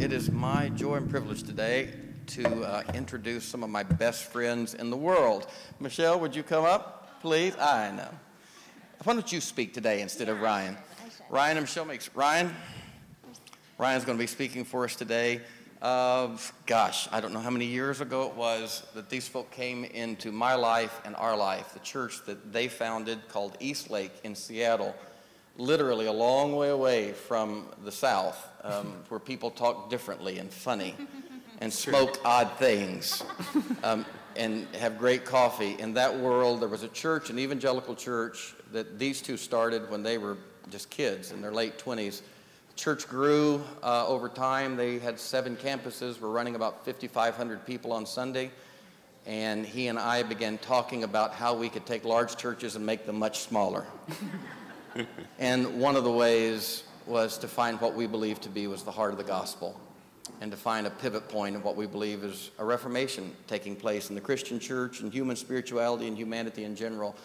it is my joy and privilege today to uh, introduce some of my best friends in the world. Michelle, would you come up, please? I know. Why don't you speak today instead of Ryan? Ryan and Michelle makes Ryan. Ryan's going to be speaking for us today. Of gosh, I don't know how many years ago it was that these folk came into my life and our life. The church that they founded called Eastlake in Seattle, literally a long way away from the South, um, where people talk differently and funny and smoke odd things um, and have great coffee. In that world, there was a church, an evangelical church, that these two started when they were just kids in their late 20s The Church grew uh, over time. They had seven campuses. We're running about 5,500 people on Sunday. And he and I began talking about how we could take large churches and make them much smaller. and one of the ways was to find what we believe to be was the heart of the gospel and to find a pivot point of what we believe is a reformation taking place in the Christian church and human spirituality and humanity in general.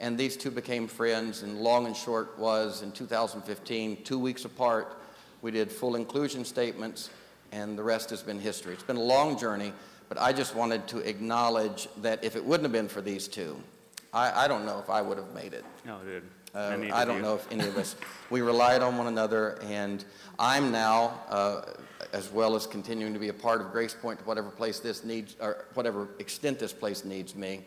And these two became friends, and long and short was in 2015, two weeks apart, we did full inclusion statements, and the rest has been history. It's been a long journey, but I just wanted to acknowledge that if it wouldn't have been for these two, I, I don't know if I would have made it. No, dude. Uh, I don't know if any of us. We relied on one another, and I'm now, uh, as well as continuing to be a part of Grace Point, to whatever place this needs, or whatever extent this place needs me.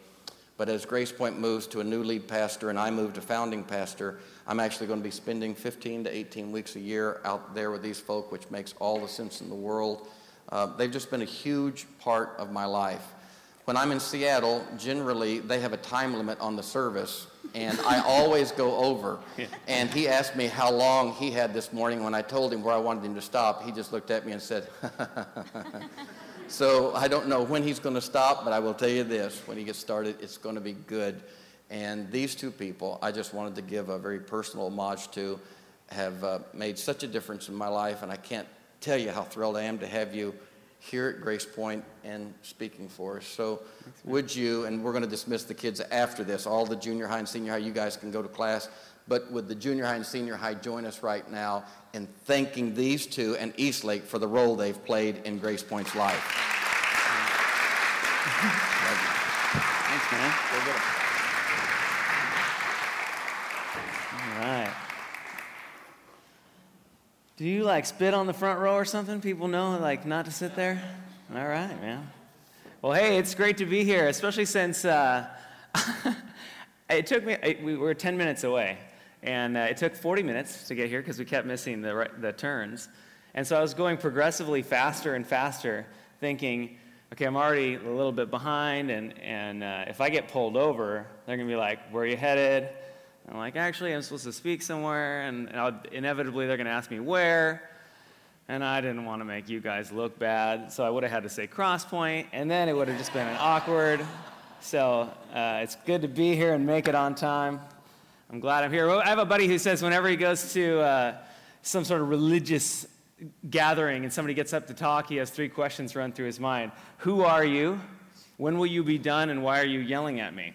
But as Grace Point moves to a new lead pastor and I move to founding pastor, I'm actually going to be spending 15 to 18 weeks a year out there with these folk, which makes all the sense in the world. Uh, they've just been a huge part of my life. When I'm in Seattle, generally they have a time limit on the service, and I always go over. And he asked me how long he had this morning. When I told him where I wanted him to stop, he just looked at me and said, So I don't know when he's going to stop, but I will tell you this when he gets started, it's going to be good. And these two people, I just wanted to give a very personal homage to, have uh, made such a difference in my life, and I can't tell you how thrilled I am to have you here at Grace Point and speaking for us. So, would you, and we're going to dismiss the kids after this, all the junior high and senior high, you guys can go to class, but would the junior high and senior high join us right now in thanking these two and Eastlake for the role they've played in Grace Point's life. Thanks, man. All right. Do you like spit on the front row or something? People know like not to sit there? All right, man. Well, hey, it's great to be here, especially since uh, it took me, we were 10 minutes away. And uh, it took 40 minutes to get here because we kept missing the, the turns. And so I was going progressively faster and faster, thinking, okay, I'm already a little bit behind, and, and uh, if I get pulled over, they're going to be like, where are you headed? I'm like, actually, I'm supposed to speak somewhere, and inevitably they're going to ask me where. And I didn't want to make you guys look bad, so I would have had to say Crosspoint, point, and then it would have just been an awkward. So uh, it's good to be here and make it on time. I'm glad I'm here. I have a buddy who says whenever he goes to uh, some sort of religious gathering and somebody gets up to talk, he has three questions run through his mind Who are you? When will you be done? And why are you yelling at me?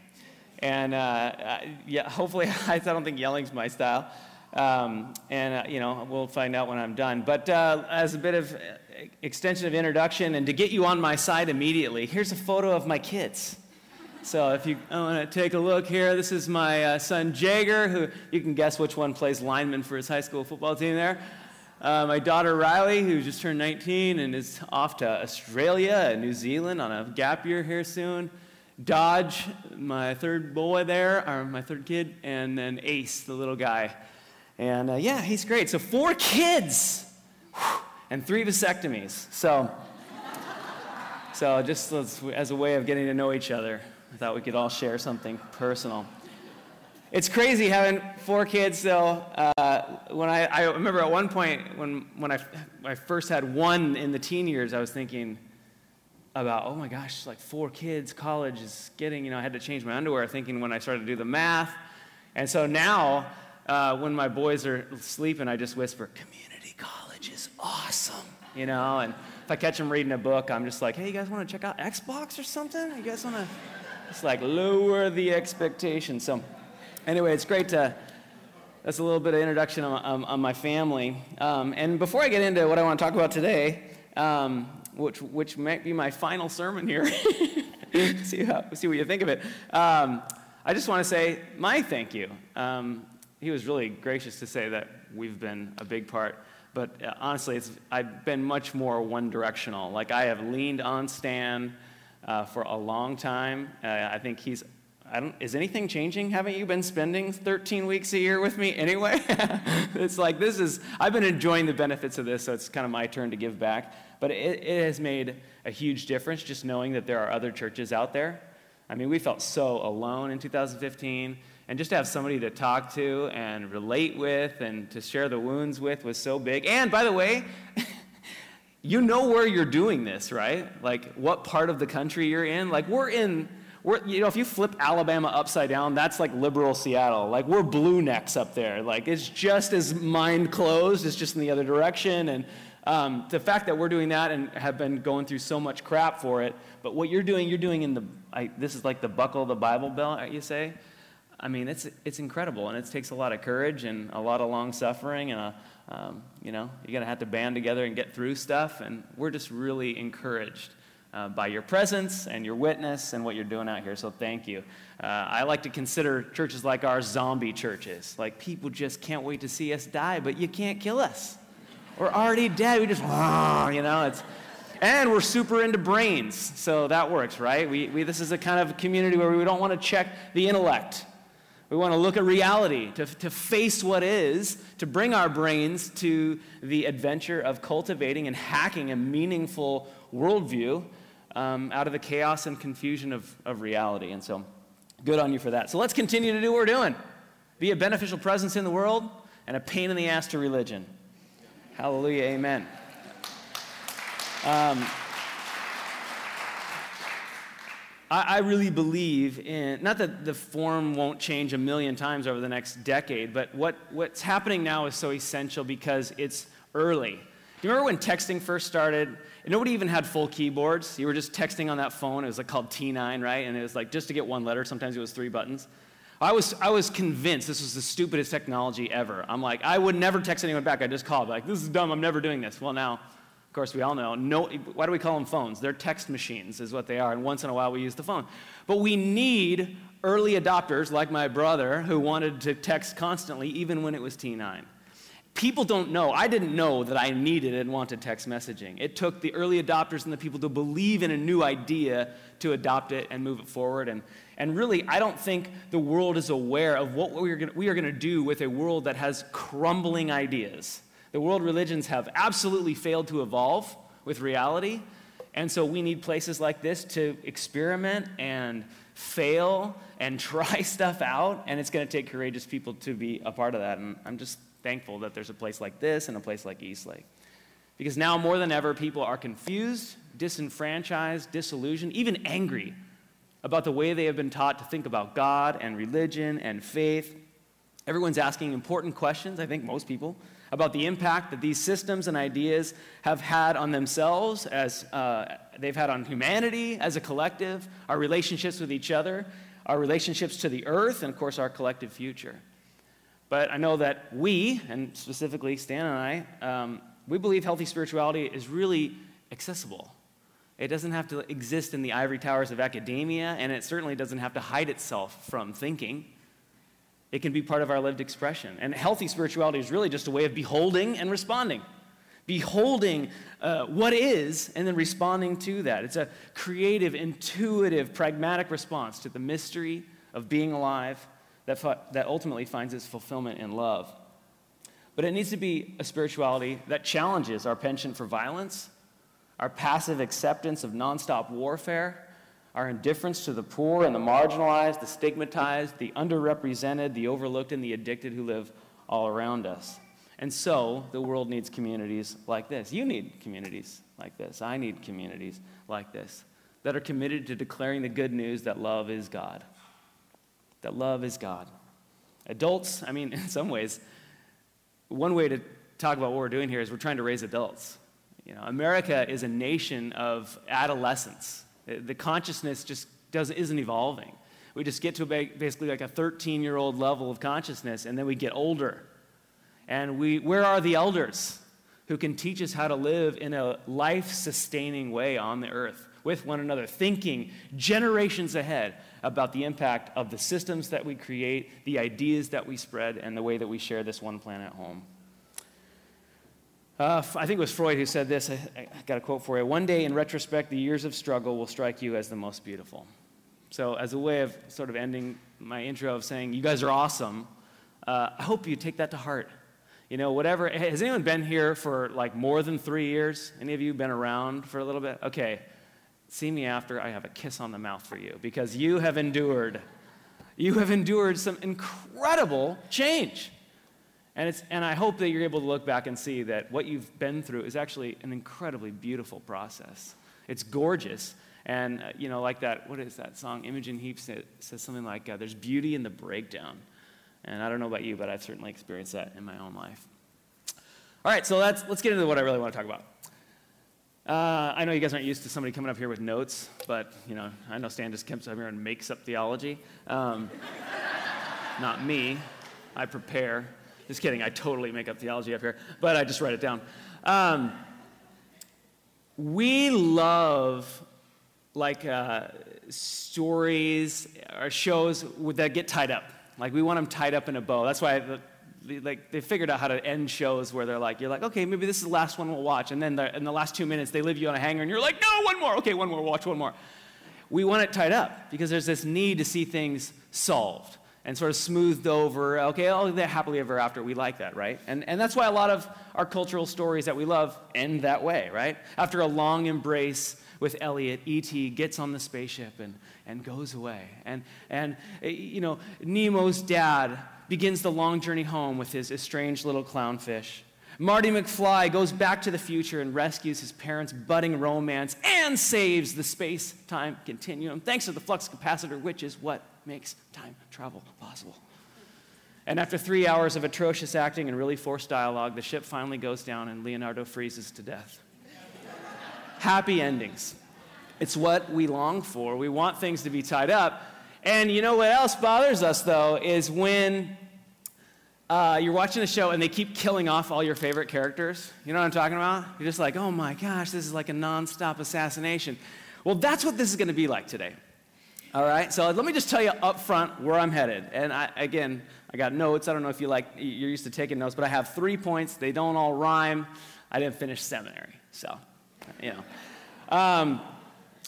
And uh, yeah, hopefully, I don't think yelling's my style. Um, and, uh, you know, we'll find out when I'm done. But uh, as a bit of extension of introduction and to get you on my side immediately, here's a photo of my kids. So if you want to take a look here, this is my uh, son Jager, who you can guess which one plays lineman for his high school football team there. Uh, my daughter Riley, who just turned 19 and is off to Australia and New Zealand on a gap year here soon. Dodge, my third boy there, or my third kid, and then Ace, the little guy. And uh, yeah, he's great. So four kids and three vasectomies. So, so just as a way of getting to know each other. I thought we could all share something personal. It's crazy having four kids, though. Uh, when I, I, remember at one point when, when I, I first had one in the teen years, I was thinking about, oh my gosh, like four kids, college is getting, you know, I had to change my underwear, thinking when I started to do the math. And so now, uh, when my boys are sleeping, I just whisper, community college is awesome, you know? And if I catch them reading a book, I'm just like, hey, you guys want to check out Xbox or something? You guys want to? It's like lower the expectation. So, anyway, it's great to that's a little bit of introduction on, on, on my family. Um, and before I get into what I want to talk about today, um, which, which might be my final sermon here, see, how, see what you think of it. Um, I just want to say my thank you. Um, he was really gracious to say that we've been a big part. But uh, honestly, I've been much more one directional. Like, I have leaned on Stan uh, for a long time. Uh, I think he's I don't, is anything changing? Haven't you been spending 13 weeks a year with me anyway? it's like this is, I've been enjoying the benefits of this, so it's kind of my turn to give back. But it, it has made a huge difference just knowing that there are other churches out there. I mean, we felt so alone in 2015, and just to have somebody to talk to and relate with and to share the wounds with was so big. And by the way, you know where you're doing this, right? Like what part of the country you're in. Like we're in we're, you know, if you flip Alabama upside down, that's like liberal Seattle. Like we're blue necks up there. Like it's just as mind closed. It's just in the other direction. And um, the fact that we're doing that and have been going through so much crap for it, but what you're doing, you're doing in the, I, this is like the buckle of the Bible belt, you say. I mean, it's, it's incredible, and it takes a lot of courage and a lot of long suffering, and a, um, you know, you're gonna have to band together and get through stuff. And we're just really encouraged uh, by your presence and your witness and what you're doing out here. So thank you. Uh, I like to consider churches like ours zombie churches. Like people just can't wait to see us die, but you can't kill us. We're already dead. We just, you know, it's. And we're super into brains, so that works, right? We, we, this is a kind of community where we don't want to check the intellect. We want to look at reality, to, to face what is, to bring our brains to the adventure of cultivating and hacking a meaningful worldview um, out of the chaos and confusion of, of reality. And so, good on you for that. So, let's continue to do what we're doing be a beneficial presence in the world and a pain in the ass to religion. Hallelujah, amen. Um, I, really believe in, not that the form won't change a million times over the next decade, but what, what's happening now is so essential because it's early. Do you remember when texting first started? Nobody even had full keyboards. You were just texting on that phone. It was like called T9, right? And it was like just to get one letter. Sometimes it was three buttons. I was, I was convinced this was the stupidest technology ever. I'm like, I would never text anyone back. I just called, like, this is dumb. I'm never doing this. Well, now, of course, we all know. No, why do we call them phones? They're text machines, is what they are. And once in a while, we use the phone. But we need early adopters like my brother who wanted to text constantly, even when it was T9 people don't know. I didn't know that I needed and wanted text messaging. It took the early adopters and the people to believe in a new idea to adopt it and move it forward. And, and really, I don't think the world is aware of what we are gonna, do with a world that has crumbling ideas. The world religions have absolutely failed to evolve with reality. And so we need places like this to experiment and fail and try stuff out. And it's going to take courageous people to be a part of that. And I'm just thankful that there's a place like this and a place like Eastlake. Because now more than ever, people are confused, disenfranchised, disillusioned, even angry about the way they have been taught to think about God and religion and faith. Everyone's asking important questions, I think most people, about the impact that these systems and ideas have had on themselves, as uh, they've had on humanity as a collective, our relationships with each other, our relationships to the earth, and of course, our collective future. But I know that we, and specifically Stan and I, um, we believe healthy spirituality is really accessible. It doesn't have to exist in the ivory towers of academia, and it certainly doesn't have to hide itself from thinking. It can be part of our lived expression. And healthy spirituality is really just a way of beholding and responding. Beholding uh, what is and then responding to that. It's a creative, intuitive, pragmatic response to the mystery of being alive that, that ultimately finds its fulfillment in love. But it needs to be a spirituality that challenges our penchant for violence, our passive acceptance of nonstop warfare, our indifference to the poor and the marginalized, the stigmatized, the underrepresented, the overlooked, and the addicted who live all around us. And so the world needs communities like this. You need communities like this. I need communities like this that are committed to declaring the good news that love is God that love is God. Adults, I mean, in some ways, one way to talk about what we're doing here is we're trying to raise adults. You know, America is a nation of adolescence. The consciousness just doesn't, isn't evolving. We just get to basically like a 13 year old level of consciousness, and then we get older. And we, where are the elders who can teach us how to live in a life sustaining way on the earth with one another, thinking generations ahead about the impact of the systems that we create, the ideas that we spread, and the way that we share this one planet home? Uh, I think it was Freud who said this. I, I got a quote for you. One day, in retrospect, the years of struggle will strike you as the most beautiful. So, as a way of sort of ending my intro of saying, you guys are awesome, uh, I hope you take that to heart. You know, whatever. Has anyone been here for like more than three years? Any of you been around for a little bit? Okay. See me after I have a kiss on the mouth for you because you have endured. You have endured some incredible change. And, it's, and I hope that you're able to look back and see that what you've been through is actually an incredibly beautiful process. It's gorgeous. And, uh, you know, like that, what is that song? Imogen Heap says, says something like, uh, there's beauty in the breakdown. And I don't know about you, but I've certainly experienced that in my own life. All right, so let's, let's get into what I really want to talk about. Uh, I know you guys aren't used to somebody coming up here with notes, but, you know, I know Stan just comes up here and makes up theology. Um, not me. I prepare. Just kidding, I totally make up theology up here, but I just write it down. Um, we love like uh, stories or shows that get tied up. Like we want them tied up in a bow. That's why the, like they figured out how to end shows where they're like, you're like, okay, maybe this is the last one we'll watch, and then in the last two minutes they leave you on a hanger, and you're like, no, one more. Okay, one more. Watch one more. We want it tied up because there's this need to see things solved and sort of smoothed over. Okay, oh, they're happily ever after. We like that, right? And, and that's why a lot of our cultural stories that we love end that way, right? After a long embrace with Elliot, E.T. gets on the spaceship and, and goes away. And, and, eh, you know, Nemo's dad begins the long journey home with his estranged little clownfish. Marty McFly goes back to the future and rescues his parents' budding romance and saves the space time continuum thanks to the flux capacitor, which is what makes time travel possible. And after three hours of atrocious acting and really forced dialogue, the ship finally goes down and Leonardo freezes to death. Happy endings. It's what we long for. We want things to be tied up. And you know what else bothers us, though, is when uh, you're watching a show and they keep killing off all your favorite characters. You know what I'm talking about? You're just like, oh my gosh, this is like a nonstop assassination. Well, that's what this is going to be like today. All right, so let me just tell you up front where I'm headed. And I, again, I got notes. I don't know if you like, you're used to taking notes, but I have three points. They don't all rhyme. I didn't finish seminary, so, you know. Um,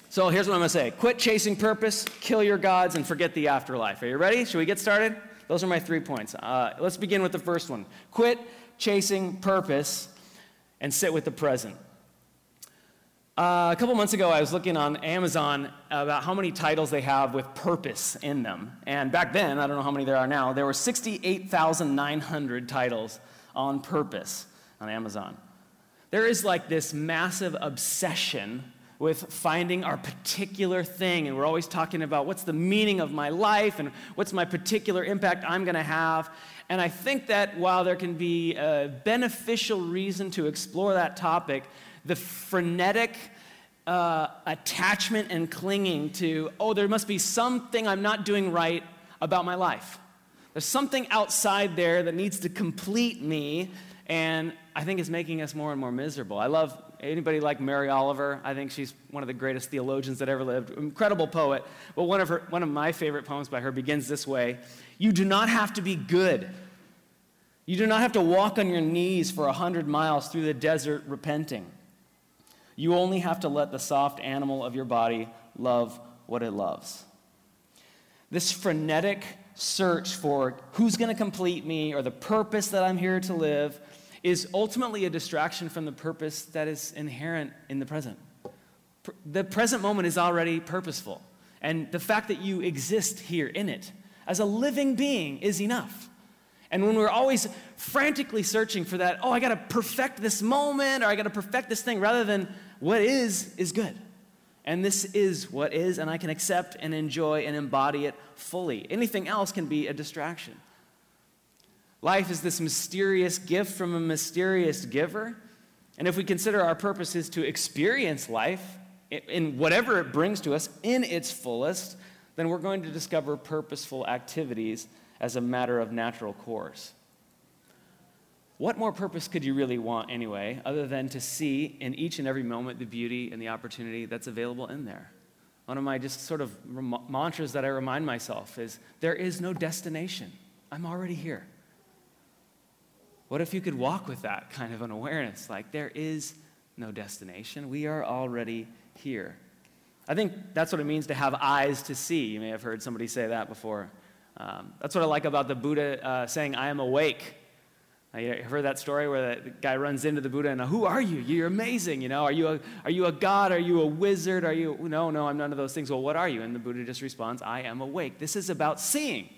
so here's what I'm going to say quit chasing purpose, kill your gods, and forget the afterlife. Are you ready? Should we get started? Those are my three points. Uh, let's begin with the first one quit chasing purpose and sit with the present. Uh, a couple months ago, I was looking on Amazon about how many titles they have with purpose in them. And back then, I don't know how many there are now, there were 68,900 titles on purpose on Amazon. There is like this massive obsession with finding our particular thing. And we're always talking about what's the meaning of my life and what's my particular impact I'm going to have. And I think that while there can be a beneficial reason to explore that topic, the frenetic uh, attachment and clinging to, oh, there must be something I'm not doing right about my life. There's something outside there that needs to complete me, and I think it's making us more and more miserable. I love anybody like Mary Oliver. I think she's one of the greatest theologians that ever lived. Incredible poet. But one of her, one of my favorite poems by her begins this way: "You do not have to be good. You do not have to walk on your knees for a hundred miles through the desert repenting. You only have to let the soft animal of your body love what it loves. This frenetic search for who's going to complete me or the purpose that I'm here to live is ultimately a distraction from the purpose that is inherent in the present. The present moment is already purposeful, and the fact that you exist here in it as a living being is enough. And when we're always frantically searching for that, oh, I got to perfect this moment or I got to perfect this thing, rather than what is, is good. And this is what is, and I can accept and enjoy and embody it fully. Anything else can be a distraction. Life is this mysterious gift from a mysterious giver. And if we consider our purpose is to experience life in whatever it brings to us in its fullest, then we're going to discover purposeful activities as a matter of natural course. What more purpose could you really want anyway, other than to see in each and every moment the beauty and the opportunity that's available in there? One of my just sort of rem- mantras that I remind myself is there is no destination. I'm already here. What if you could walk with that kind of an awareness? Like, there is no destination. We are already here. I think that's what it means to have eyes to see. You may have heard somebody say that before. Um, that's what I like about the Buddha uh, saying, I am awake. You heard that story where the guy runs into the Buddha and, who are you? You're amazing. You know, are you a, are you a god? Are you a wizard? Are you, no, no, I'm none of those things. Well, what are you? And the Buddha just responds, I am awake. This is about seeing.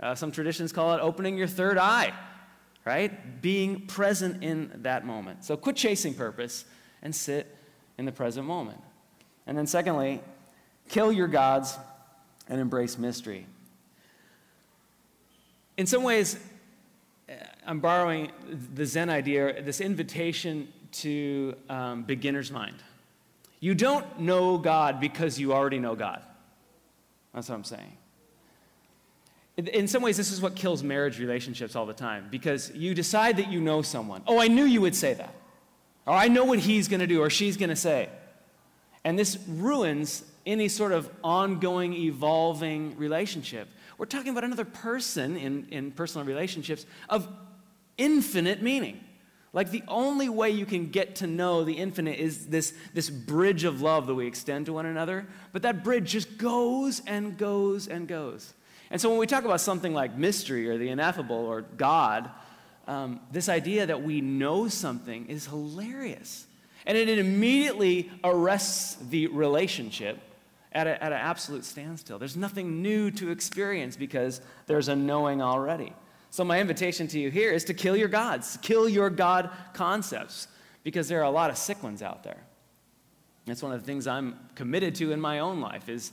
Uh, some traditions call it opening your third eye, right? Being present in that moment. So quit chasing purpose and sit in the present moment. And then, secondly, kill your gods and embrace mystery. In some ways, I'm borrowing the Zen idea, this invitation to um, beginner's mind. You don't know God because you already know God. That's what I'm saying. In some ways, this is what kills marriage relationships all the time because you decide that you know someone. Oh, I knew you would say that. Or I know what he's going to do or she's going to say. And this ruins any sort of ongoing, evolving relationship. We're talking about another person in, in personal relationships of infinite meaning. Like the only way you can get to know the infinite is this, this bridge of love that we extend to one another. But that bridge just goes and goes and goes. And so when we talk about something like mystery or the ineffable or God, um, this idea that we know something is hilarious. And it immediately arrests the relationship at, a, at an absolute standstill. There's nothing new to experience because there's a knowing already. So, my invitation to you here is to kill your gods, kill your God concepts, because there are a lot of sick ones out there. That's one of the things I'm committed to in my own life is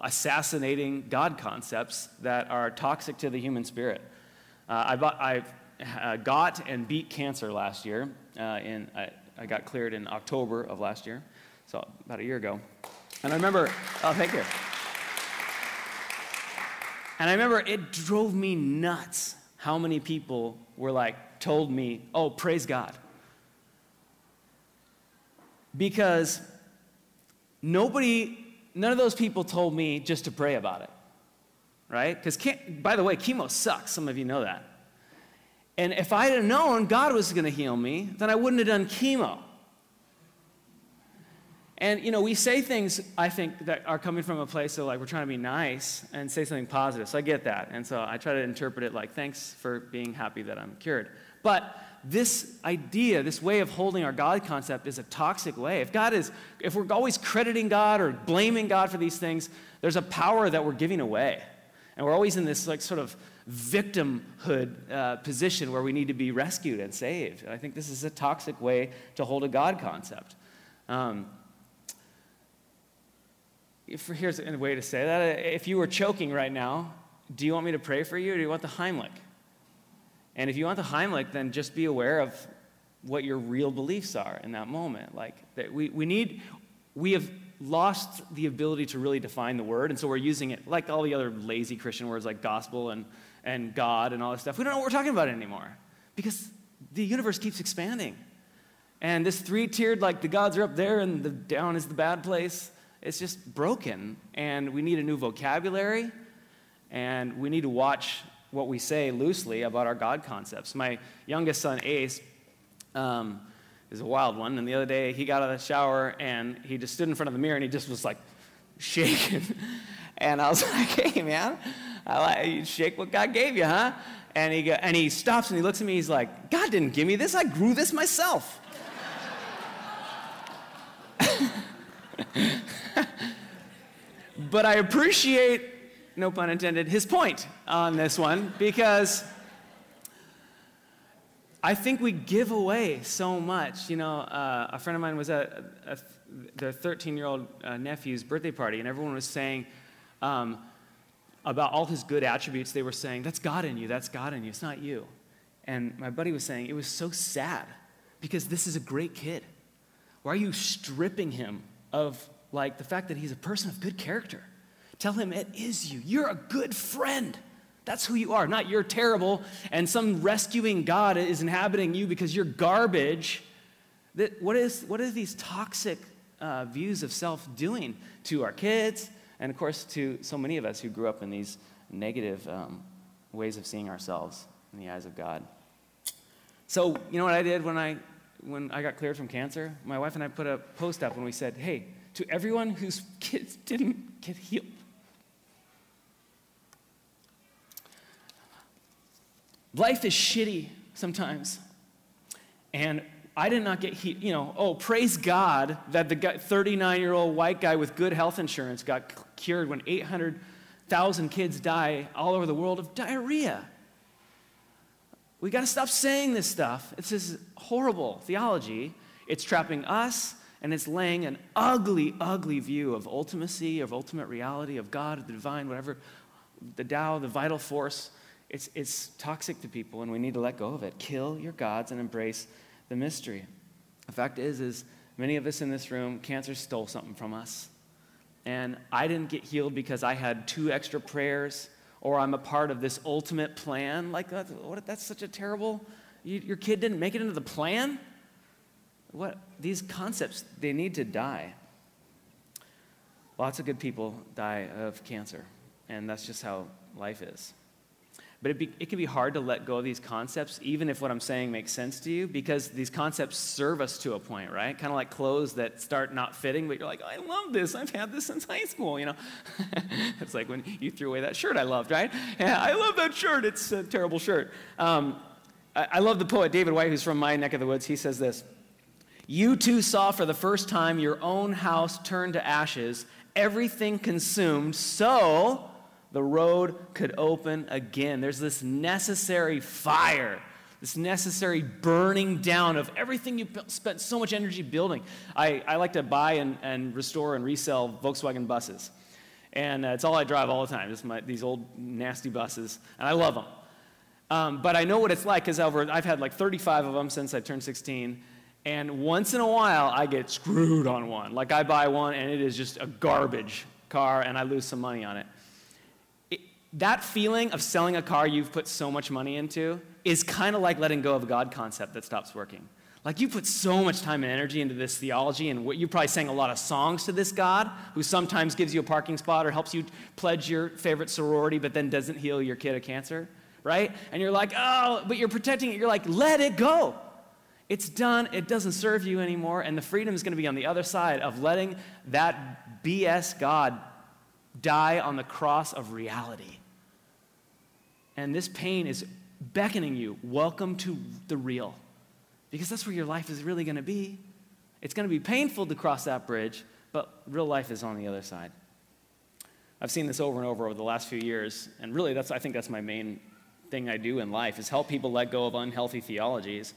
assassinating God concepts that are toxic to the human spirit. Uh, I, bought, I uh, got and beat cancer last year. Uh, in, I, I got cleared in October of last year, so about a year ago. And I remember, oh, thank you. And I remember it drove me nuts how many people were like, told me, oh, praise God. Because nobody, none of those people told me just to pray about it, right? Because, by the way, chemo sucks. Some of you know that. And if I had known God was going to heal me, then I wouldn't have done chemo. And, you know, we say things, I think, that are coming from a place of like we're trying to be nice and say something positive. So I get that. And so I try to interpret it like, thanks for being happy that I'm cured. But this idea, this way of holding our God concept is a toxic way. If God is, if we're always crediting God or blaming God for these things, there's a power that we're giving away. And we're always in this like sort of victimhood uh, position where we need to be rescued and saved. And I think this is a toxic way to hold a God concept. Um, if, here's a way to say that. If you were choking right now, do you want me to pray for you or do you want the Heimlich? And if you want the Heimlich, then just be aware of what your real beliefs are in that moment. Like that we, we need, we have lost the ability to really define the word, and so we're using it like all the other lazy Christian words like gospel and, and God and all this stuff. We don't know what we're talking about anymore because the universe keeps expanding. And this three tiered, like the gods are up there and the down is the bad place, it's just broken. And we need a new vocabulary, and we need to watch what we say loosely about our God concepts. My youngest son, Ace, um, is a wild one. And the other day, he got out of the shower and he just stood in front of the mirror and he just was like shaking. and I was like, hey, man, I like, you shake what God gave you, huh? And he, go, and he stops and he looks at me. He's like, God didn't give me this. I grew this myself. but I appreciate, no pun intended, his point on this one because I think we give away so much. You know, uh, a friend of mine was at a, a, their 13 year old uh, nephew's birthday party, and everyone was saying um, about all his good attributes. They were saying, That's God in you, that's God in you, it's not you. And my buddy was saying, It was so sad because this is a great kid. Why are you stripping him of like the fact that he's a person of good character. Tell him it is you. You're a good friend. That's who you are, not you're terrible and some rescuing God is inhabiting you because you're garbage. That, what, is, what are these toxic uh, views of self doing to our kids and, of course, to so many of us who grew up in these negative um, ways of seeing ourselves in the eyes of God? So, you know what I did when I, when I got cleared from cancer? My wife and I put a post up when we said, hey, to everyone whose kids didn't get healed, Life is shitty sometimes. And I did not get, healed. you know, oh, praise God that the 39 year old white guy with good health insurance got cured when 800,000 kids die all over the world of diarrhea. We got to stop saying this stuff. This horrible theology. It's trapping us and it's laying an ugly, ugly view of ultimacy, of ultimate reality, of God, of the divine, whatever, the Tao, the vital force it's, it's toxic to people, and we need to let go of it. Kill your gods and embrace the mystery. The fact is, is many of us in this room, cancer stole something from us. And I didn't get healed because I had two extra prayers or I'm a part of this ultimate plan. Like, that's, what, that's such a terrible, you, your kid didn't make it into the plan? What? These concepts, they need to die. Lots of good people die of cancer, and that's just how life is. But it, be, it can be hard to let go of these concepts, even if what I'm saying makes sense to you, because these concepts serve us to a point, right? Kind of like clothes that start not fitting, but you're like, I love this. I've had this since high school, you know? it's like when you threw away that shirt I loved, right? Yeah, I love that shirt. It's a terrible shirt. Um, I, I love the poet David Whyte, who's from my neck of the woods. He says this You too saw for the first time your own house turn to ashes, everything consumed, so the road could open again. There's this necessary fire, this necessary burning down of everything you spent so much energy building. I, I like to buy and, and restore and resell Volkswagen buses. And uh, it's all I drive all the time, just my, these old nasty buses. And I love them. Um, but I know what it's like because I've had like 35 of them since I turned 16. And once in a while, I get screwed on one. Like I buy one and it is just a garbage car and I lose some money on it that feeling of selling a car you've put so much money into is kind of like letting go of a God concept that stops working. Like you put so much time and energy into this theology, and what you probably sang a lot of songs to this God, who sometimes gives you a parking spot or helps you pledge your favorite sorority, but then doesn't heal your kid of cancer, right? And you're like, oh, but you're protecting it. You're like, let it go. It's done. It doesn't serve you anymore, and the freedom is going to be on the other side of letting that BS God die on the cross of reality. And this pain is beckoning you, welcome to the real. Because that's where your life is really going to be. It's going to be painful to cross that bridge, but real life is on the other side. I've seen this over and over over the last few years, and really that's I think that's my main thing I do in life is help people let go of unhealthy theologies.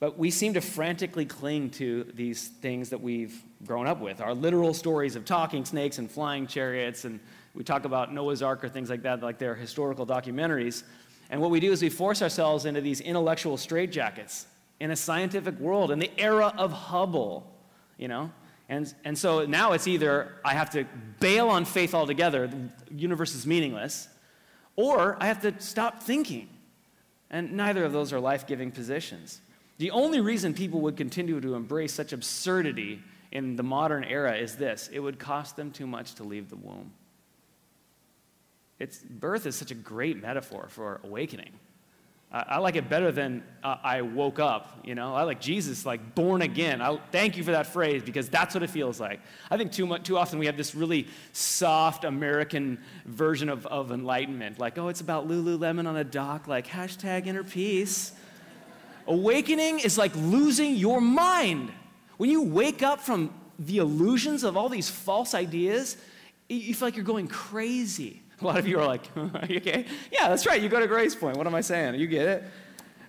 But we seem to frantically cling to these things that we've grown up with. Our literal stories of talking snakes and flying chariots and we talk about Noah's Ark or things like that, like they're historical documentaries. And what we do is we force ourselves into these intellectual straitjackets in a scientific world, in the era of Hubble, you know? And, and so now it's either I have to bail on faith altogether, the universe is meaningless, or I have to stop thinking. And neither of those are life giving positions. The only reason people would continue to embrace such absurdity in the modern era is this it would cost them too much to leave the womb. It's, birth is such a great metaphor for awakening. I, like it better than uh, I woke up, you know? I like Jesus, like born again. I, thank you for that phrase because that's what it feels like. I think too, much, too often we have this really soft American version of, of enlightenment. Like, oh, it's about Lululemon on a dock, like hashtag inner peace. Awakening is like losing your mind. When you wake up from the illusions of all these false ideas, you feel like you're going crazy. A lot of you are like, are you okay? Yeah, that's right. You go to Grace Point. What am I saying? You get it?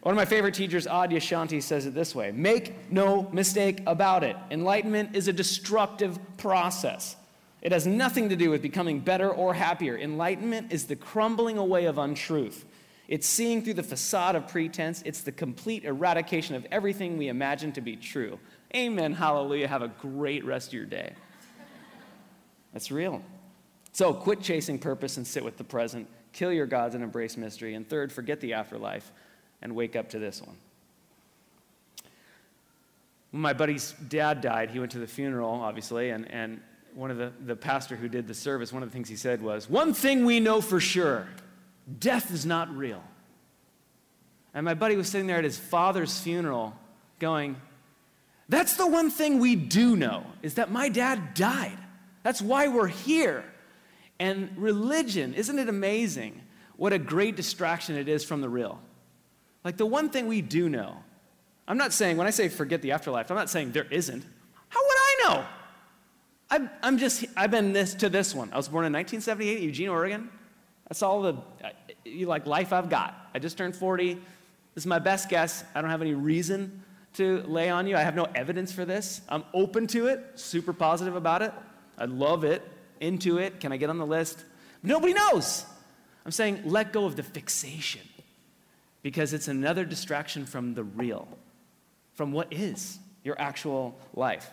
One of my favorite teachers, Adyashanti, says it this way Make no mistake about it. Enlightenment is a destructive process. It has nothing to do with becoming better or happier. Enlightenment is the crumbling away of untruth. It's seeing through the facade of pretense. It's the complete eradication of everything we imagine to be true. Amen. Hallelujah. Have a great rest of your day. That's real. So quit chasing purpose and sit with the present. Kill your gods and embrace mystery. And third, forget the afterlife and wake up to this one. When my buddy's dad died, he went to the funeral, obviously, and, and one of the, the pastor who did the service, one of the things he said was, One thing we know for sure death is not real. And my buddy was sitting there at his father's funeral going, That's the one thing we do know, is that my dad died. That's why we're here. And religion, isn't it amazing what a great distraction it is from the real? Like the one thing we do know, I'm not saying, when I say forget the afterlife, I'm not saying there isn't. How would I know? I'm, I'm just, I've been this to this one. I was born in 1978 Eugene, Oregon. That's all the, uh, like, life I've got. I just turned 40. This is my best guess. I don't have any reason to lay on you. I have no evidence for this. I'm open to it, super positive about it. I love it, into it. Can I get on the list? Nobody knows. I'm saying let go of the fixation because it's another distraction from the real, from what is your actual life.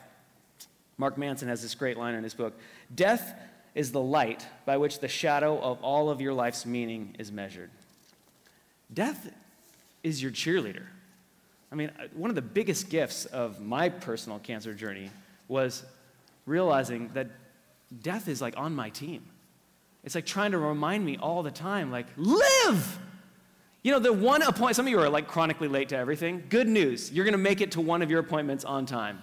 Mark Manson has this great line in his book Death is the light by which the shadow of all of your life's meaning is measured. Death is your cheerleader. I mean, uh, one of the biggest gifts of my personal cancer journey was realizing that death is like on my team. It's like trying to remind me all the time, like, live! You know, the one appointment, some of you are like chronically late to everything. Good news, you're gonna make it to one of your appointments on time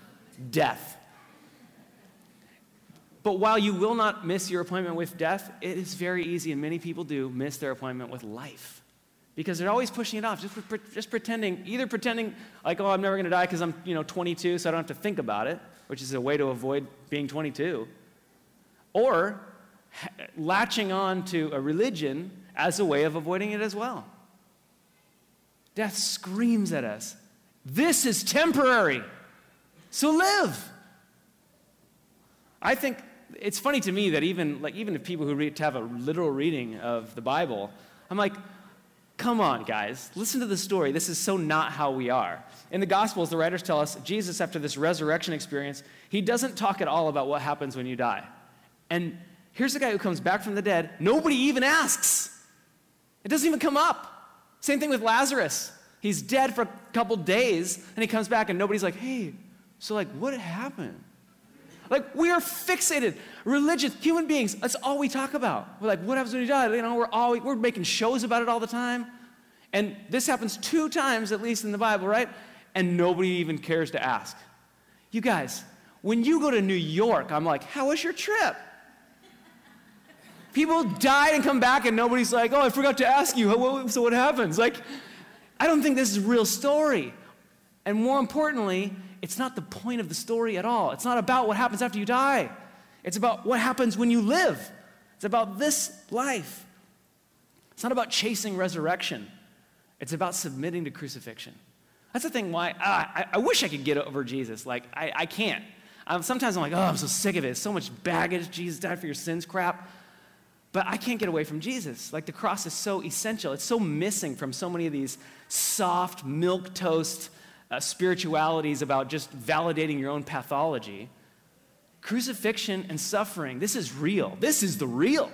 death. But while you will not miss your appointment with death, it is very easy, and many people do miss their appointment with life because they're always pushing it off, just, just pretending, either pretending like, oh, I'm never going to die because I'm, you know, 22, so I don't have to think about it, which is a way to avoid being 22, or latching on to a religion as a way of avoiding it as well. Death screams at us. This is temporary, so live. I think it's funny to me that even like even if people who read, have a literal reading of the Bible, I'm like, Come on, guys, listen to the story. This is so not how we are. In the Gospels, the writers tell us Jesus, after this resurrection experience, he doesn't talk at all about what happens when you die. And here's the guy who comes back from the dead. Nobody even asks, it doesn't even come up. Same thing with Lazarus. He's dead for a couple days, and he comes back, and nobody's like, hey, so like, what happened? Like, we are fixated. Religious, human beings, that's all we talk about. We're like, what happens when you die? You know, we're, all, we're making shows about it all the time. And this happens two times, at least in the Bible, right? And nobody even cares to ask. You guys, when you go to New York, I'm like, how was your trip? People die and come back, and nobody's like, oh, I forgot to ask you. So what happens? Like, I don't think this is a real story. And more importantly, it's not the point of the story at all. It's not about what happens after you die, it's about what happens when you live. It's about this life. It's not about chasing resurrection, it's about submitting to crucifixion. That's the thing why I, I, wish I could get over Jesus. Like, I, I can't. Um, sometimes I'm like, oh, I'm so sick of it. So much baggage. Jesus died for your sins crap. But I can't get away from Jesus. Like, the cross is so essential. It's so missing from so many of these soft, milk toast, uh, about just validating your own pathology. Crucifixion and suffering, this is real. This is the real.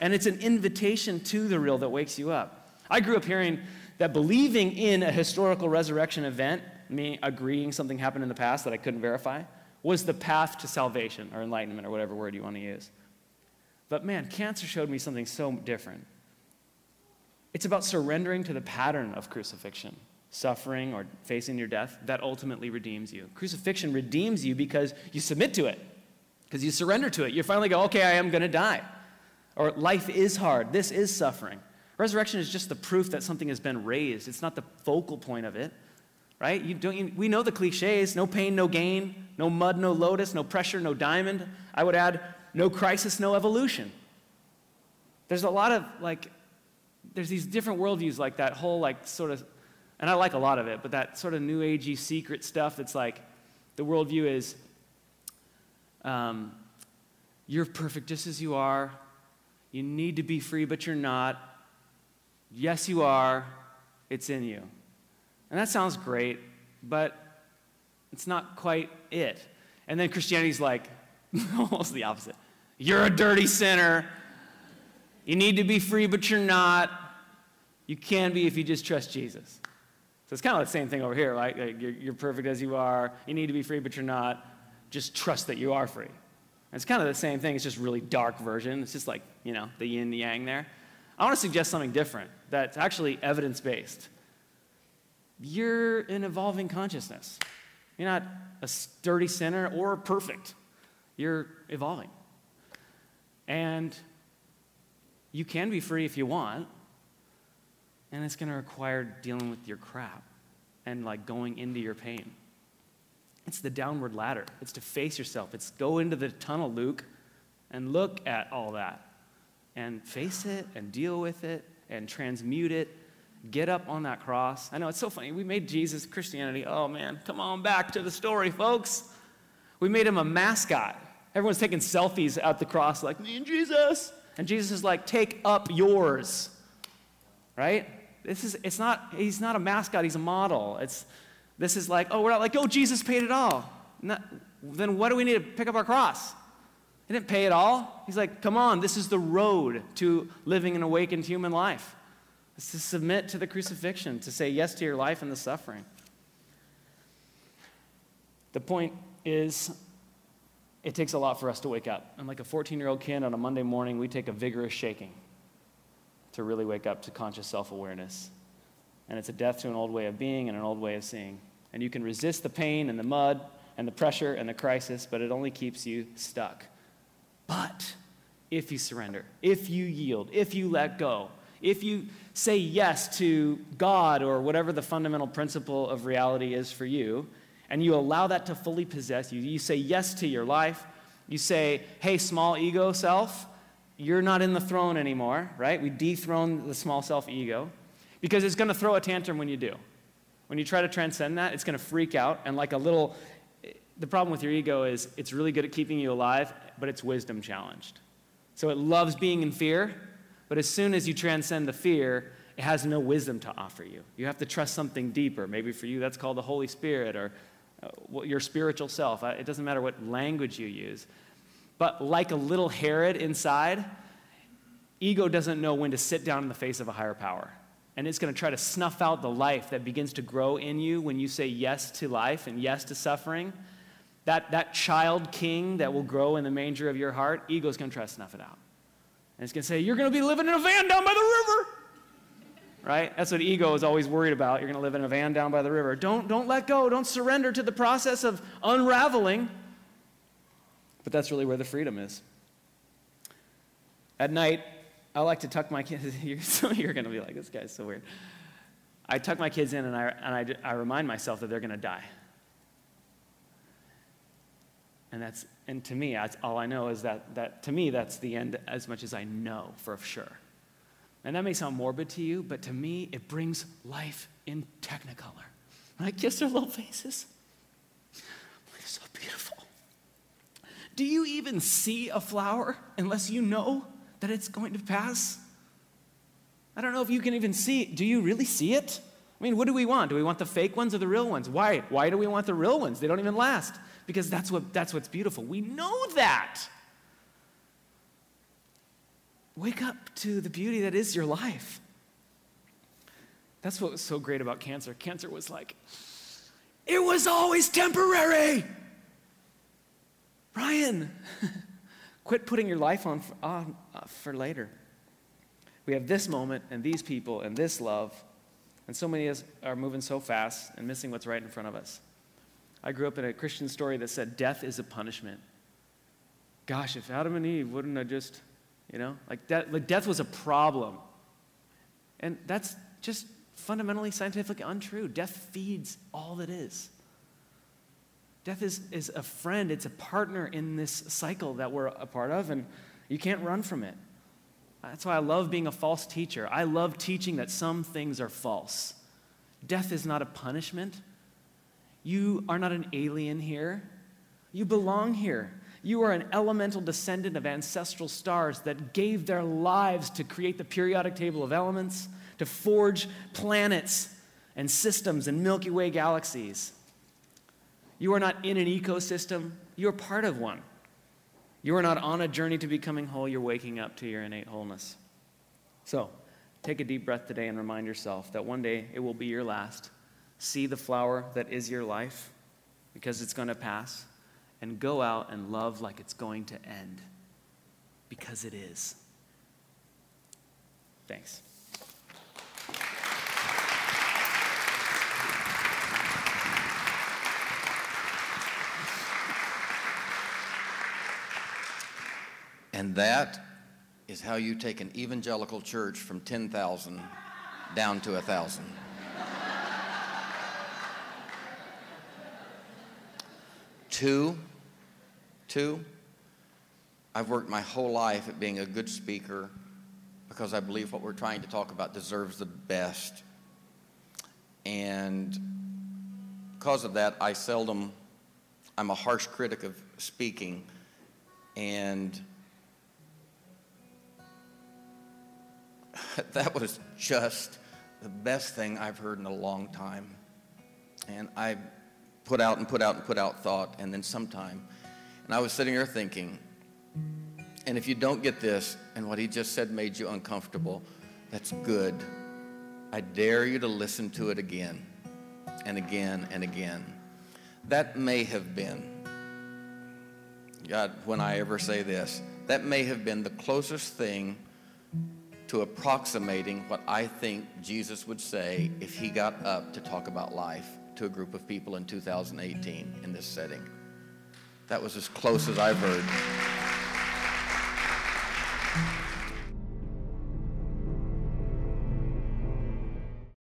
And it's an invitation to the real that wakes you up. I grew up hearing that believing in a historical resurrection event, me agreeing something happened in the past that I couldn't verify, was the path to salvation or enlightenment or whatever word you want to use. But man, cancer showed me something so different. It's about surrendering to the pattern of crucifixion suffering or facing your death, that ultimately redeems you. Crucifixion redeems you because you submit to it, because you surrender to it. You finally go, okay, I am going to die. Or life is hard, this is suffering. Resurrection is just the proof that something has been raised, it's not the focal point of it. Right? You don't, you, we know the cliches no pain, no gain, no mud, no lotus, no pressure, no diamond. I would add, no crisis, no evolution. There's a lot of like, there's these different worldviews like that whole like sort of and I like a lot of it, but that sort of new agey secret stuff that's like the worldview is um, you're perfect just as you are. You need to be free, but you're not. Yes, you are. It's in you. And that sounds great, but it's not quite it. And then Christianity's like almost the opposite. You're a dirty sinner. You need to be free, but you're not. You can be if you just trust Jesus. So it's kind of the same thing over here, right? Like you're, you're, perfect as you are. You need to be free, but you're not. Just trust that you are free. And it's kind of the same thing. It's just really dark version. It's just like, you know, the yin, the yang there. I want to suggest something different that's actually evidence based. You're an evolving consciousness. You're not a sturdy sinner or perfect. You're evolving. And you can be free if you want, and it's going to require dealing with your crap and like going into your pain. It's the downward ladder. It's to face yourself. It's go into the tunnel, Luke, and look at all that and face it and deal with it and transmute it. Get up on that cross. I know it's so funny. We made Jesus Christianity. Oh man, come on back to the story, folks. We made him a mascot. Everyone's taking selfies at the cross, like, me and Jesus. And Jesus is like, take up yours. Right? This is, it's not, he's not a mascot, he's a model. It's, this is like, oh, we're not like, oh, Jesus paid it all. Not, then what do we need to pick up our cross? He didn't pay it all. He's like, come on, this is the road to living an awakened human life. It's to submit to the crucifixion, to say yes to your life and the suffering. The point is, it takes a lot for us to wake up. And like a 14 year old kid on a Monday morning, we take a vigorous shaking to really wake up to conscious self awareness. And it's a death to an old way of being and an old way of seeing. And you can resist the pain and the mud and the pressure and the crisis, but it only keeps you stuck. But if you surrender, if you yield, if you let go, if you say yes to God or whatever the fundamental principle of reality is for you, and you allow that to fully possess you, you say yes to your life, you say, hey, small ego self, you're not in the throne anymore, right? We dethrone the small self ego because it's going to throw a tantrum when you do. When you try to transcend that, it's going to freak out. And like a little, the problem with your ego is it's really good at keeping you alive, but it's wisdom challenged. So it loves being in fear, but as soon as you transcend the fear, it has no wisdom to offer you. You have to trust something deeper. Maybe for you, that's called the Holy Spirit or uh, your spiritual self. It doesn't matter what language you use. But like a little Herod inside, ego doesn't know when to sit down in the face of a higher power. And it's going to try to snuff out the life that begins to grow in you when you say yes to life and yes to suffering. That, that child king that will grow in the manger of your heart, ego's going to try to snuff it out. And it's going to say, You're going to be living in a van down by the river. Right? That's what ego is always worried about. You're going to live in a van down by the river. Don't, don't let go. Don't surrender to the process of unraveling. But that's really where the freedom is. At night, I like to tuck my kids. You're, you're going to be like, this guy's so weird. I tuck my kids in and I, and I, I remind myself that they're going to die. And that's and to me, that's all I know is that, that to me that's the end as much as I know for sure. And that may sound morbid to you, but to me it brings life in technicolor. When I kiss their little faces, they're so beautiful. Do you even see a flower unless you know that it's going to pass? I don't know if you can even see it. Do you really see it? I mean, what do we want? Do we want the fake ones or the real ones? Why? Why do we want the real ones? They don't even last. Because that's, what, that's what's beautiful. We know that. Wake up to the beauty that is your life. That's what was so great about cancer. Cancer was like, it was always temporary. Ryan, quit putting your life on for, on, uh, for later. We have this moment and these people and this love, and so many of us are moving so fast and missing what's right in front of us. I grew up in a Christian story that said death is a punishment. Gosh, if Adam and Eve wouldn't have just, you know, like, death, like death was a problem. And that's just fundamentally scientifically untrue. Death feeds all that is. Death is, is a friend, it's a partner in this cycle that we're a part of, and you can't run from it. That's why I love being a false teacher. I love teaching that some things are false. Death is not a punishment, you are not an alien here. You belong here. You are an elemental descendant of ancestral stars that gave their lives to create the periodic table of elements, to forge planets and systems and Milky Way galaxies. You are not in an ecosystem, you are part of one. You are not on a journey to becoming whole, you're waking up to your innate wholeness. So, take a deep breath today and remind yourself that one day it will be your last. See the flower that is your life because it's going to pass, and go out and love like it's going to end because it is. Thanks. And that is how you take an evangelical church from 10,000 down to 1,000. two, two, I've worked my whole life at being a good speaker because I believe what we're trying to talk about deserves the best. And because of that, I seldom, I'm a harsh critic of speaking. And that was just the best thing I've heard in a long time. And I put out and put out and put out thought, and then sometime. And I was sitting here thinking, and if you don't get this, and what he just said made you uncomfortable, that's good. I dare you to listen to it again and again and again. That may have been, God, when I ever say this, that may have been the closest thing to approximating what I think Jesus would say if he got up to talk about life to a group of people in 2018 in this setting. That was as close as I've heard.